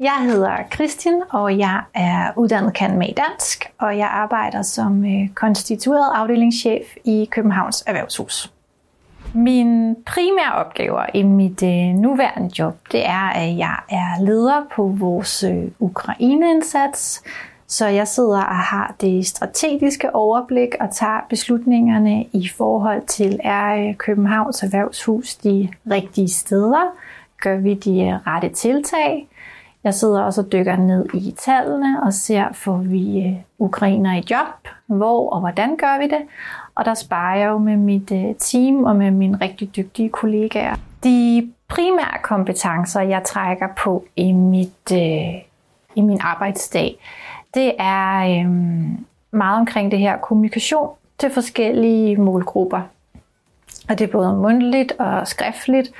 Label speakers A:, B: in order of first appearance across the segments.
A: Jeg hedder Kristin, og jeg er uddannet kan med dansk, og jeg arbejder som øh, konstitueret afdelingschef i Københavns Erhvervshus. Min primære opgaver i mit øh, nuværende job, det er, at jeg er leder på vores øh, Ukraine-indsats, så jeg sidder og har det strategiske overblik og tager beslutningerne i forhold til, er Københavns Erhvervshus de rigtige steder? Gør vi de rette tiltag? Jeg sidder også og dykker ned i tallene og ser, får vi øh, ukrainer i job? Hvor og hvordan gør vi det? Og der sparer jeg jo med mit øh, team og med mine rigtig dygtige kollegaer. De primære kompetencer, jeg trækker på i, mit, øh, i min arbejdsdag, det er øh, meget omkring det her kommunikation til forskellige målgrupper. Og det er både mundtligt og skriftligt,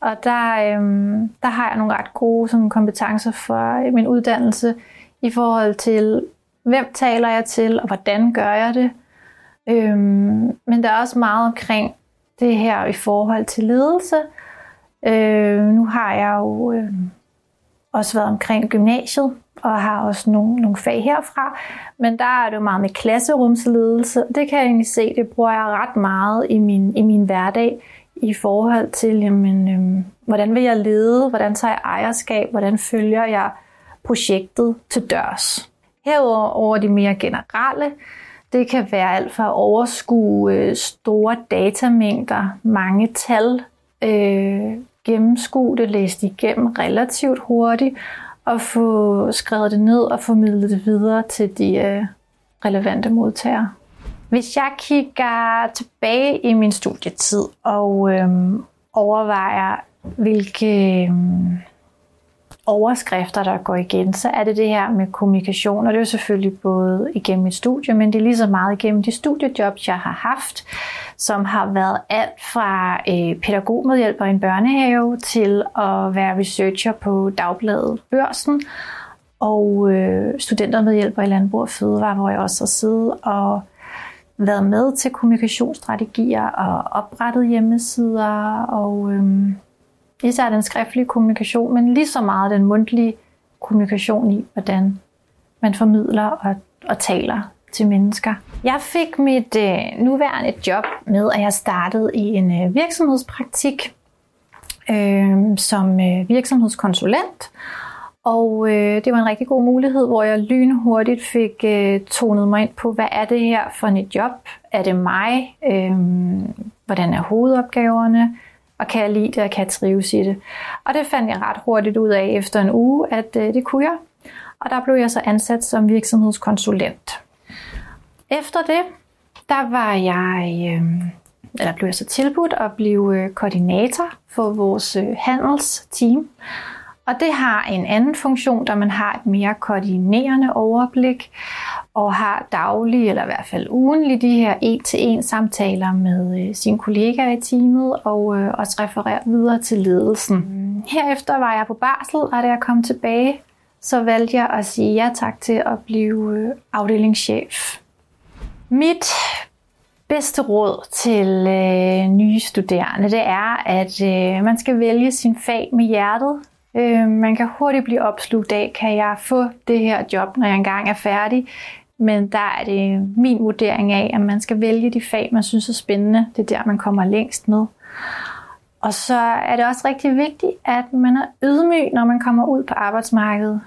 A: og der, øhm, der har jeg nogle ret gode sådan, kompetencer for øh, min uddannelse i forhold til, hvem taler jeg til, og hvordan gør jeg det. Øhm, men der er også meget omkring det her i forhold til ledelse. Øh, nu har jeg jo øh, også været omkring gymnasiet, og har også nogle, nogle fag herfra. Men der er det jo meget med klasserumsledelse. Det kan jeg egentlig se, det bruger jeg ret meget i min, i min hverdag i forhold til, jamen, øhm, hvordan vil jeg lede, hvordan tager jeg ejerskab, hvordan følger jeg projektet til dørs. Herudover over de mere generelle, det kan være alt fra at overskue øh, store datamængder, mange tal, øh, gennemskue det, læse det igennem relativt hurtigt, og få skrevet det ned og formidlet det videre til de øh, relevante modtagere. Hvis jeg kigger tilbage i min studietid og øhm, overvejer, hvilke øhm, overskrifter, der går igen, så er det det her med kommunikation. Og det er jo selvfølgelig både igennem mit studie, men det er lige så meget igennem de studiejobs, jeg har haft, som har været alt fra øh, pædagogmedhjælper i en børnehave til at være researcher på dagbladet Børsen og øh, studentermedhjælper i Landbrug og Fødevare, hvor jeg også har siddet og været med til kommunikationsstrategier og oprettet hjemmesider og øhm, især den skriftlige kommunikation, men lige så meget den mundtlige kommunikation i, hvordan man formidler og, og taler til mennesker. Jeg fik mit øh, nuværende job med, at jeg startede i en øh, virksomhedspraktik øh, som øh, virksomhedskonsulent, og øh, det var en rigtig god mulighed, hvor jeg lynhurtigt fik øh, tonet mig ind på, hvad er det her for et job? Er det mig? Øh, hvordan er hovedopgaverne? Og kan jeg lide det, og kan jeg trives i det? Og det fandt jeg ret hurtigt ud af efter en uge, at øh, det kunne jeg. Og der blev jeg så ansat som virksomhedskonsulent. Efter det, der var jeg, øh, eller blev jeg så tilbudt at blive øh, koordinator for vores øh, handelsteam. Og det har en anden funktion, der man har et mere koordinerende overblik og har daglige, eller i hvert fald ugenlige, de her en-til-en samtaler med øh, sine kollegaer i teamet og øh, også referere videre til ledelsen. Herefter var jeg på barsel, og da jeg kom tilbage, så valgte jeg at sige ja tak til at blive øh, afdelingschef. Mit bedste råd til øh, nye studerende, det er, at øh, man skal vælge sin fag med hjertet. Øh, man kan hurtigt blive opslugt af, kan jeg få det her job, når jeg engang er færdig? Men der er det min vurdering af, at man skal vælge de fag, man synes er spændende. Det er der, man kommer længst med. Og så er det også rigtig vigtigt, at man er ydmyg, når man kommer ud på arbejdsmarkedet.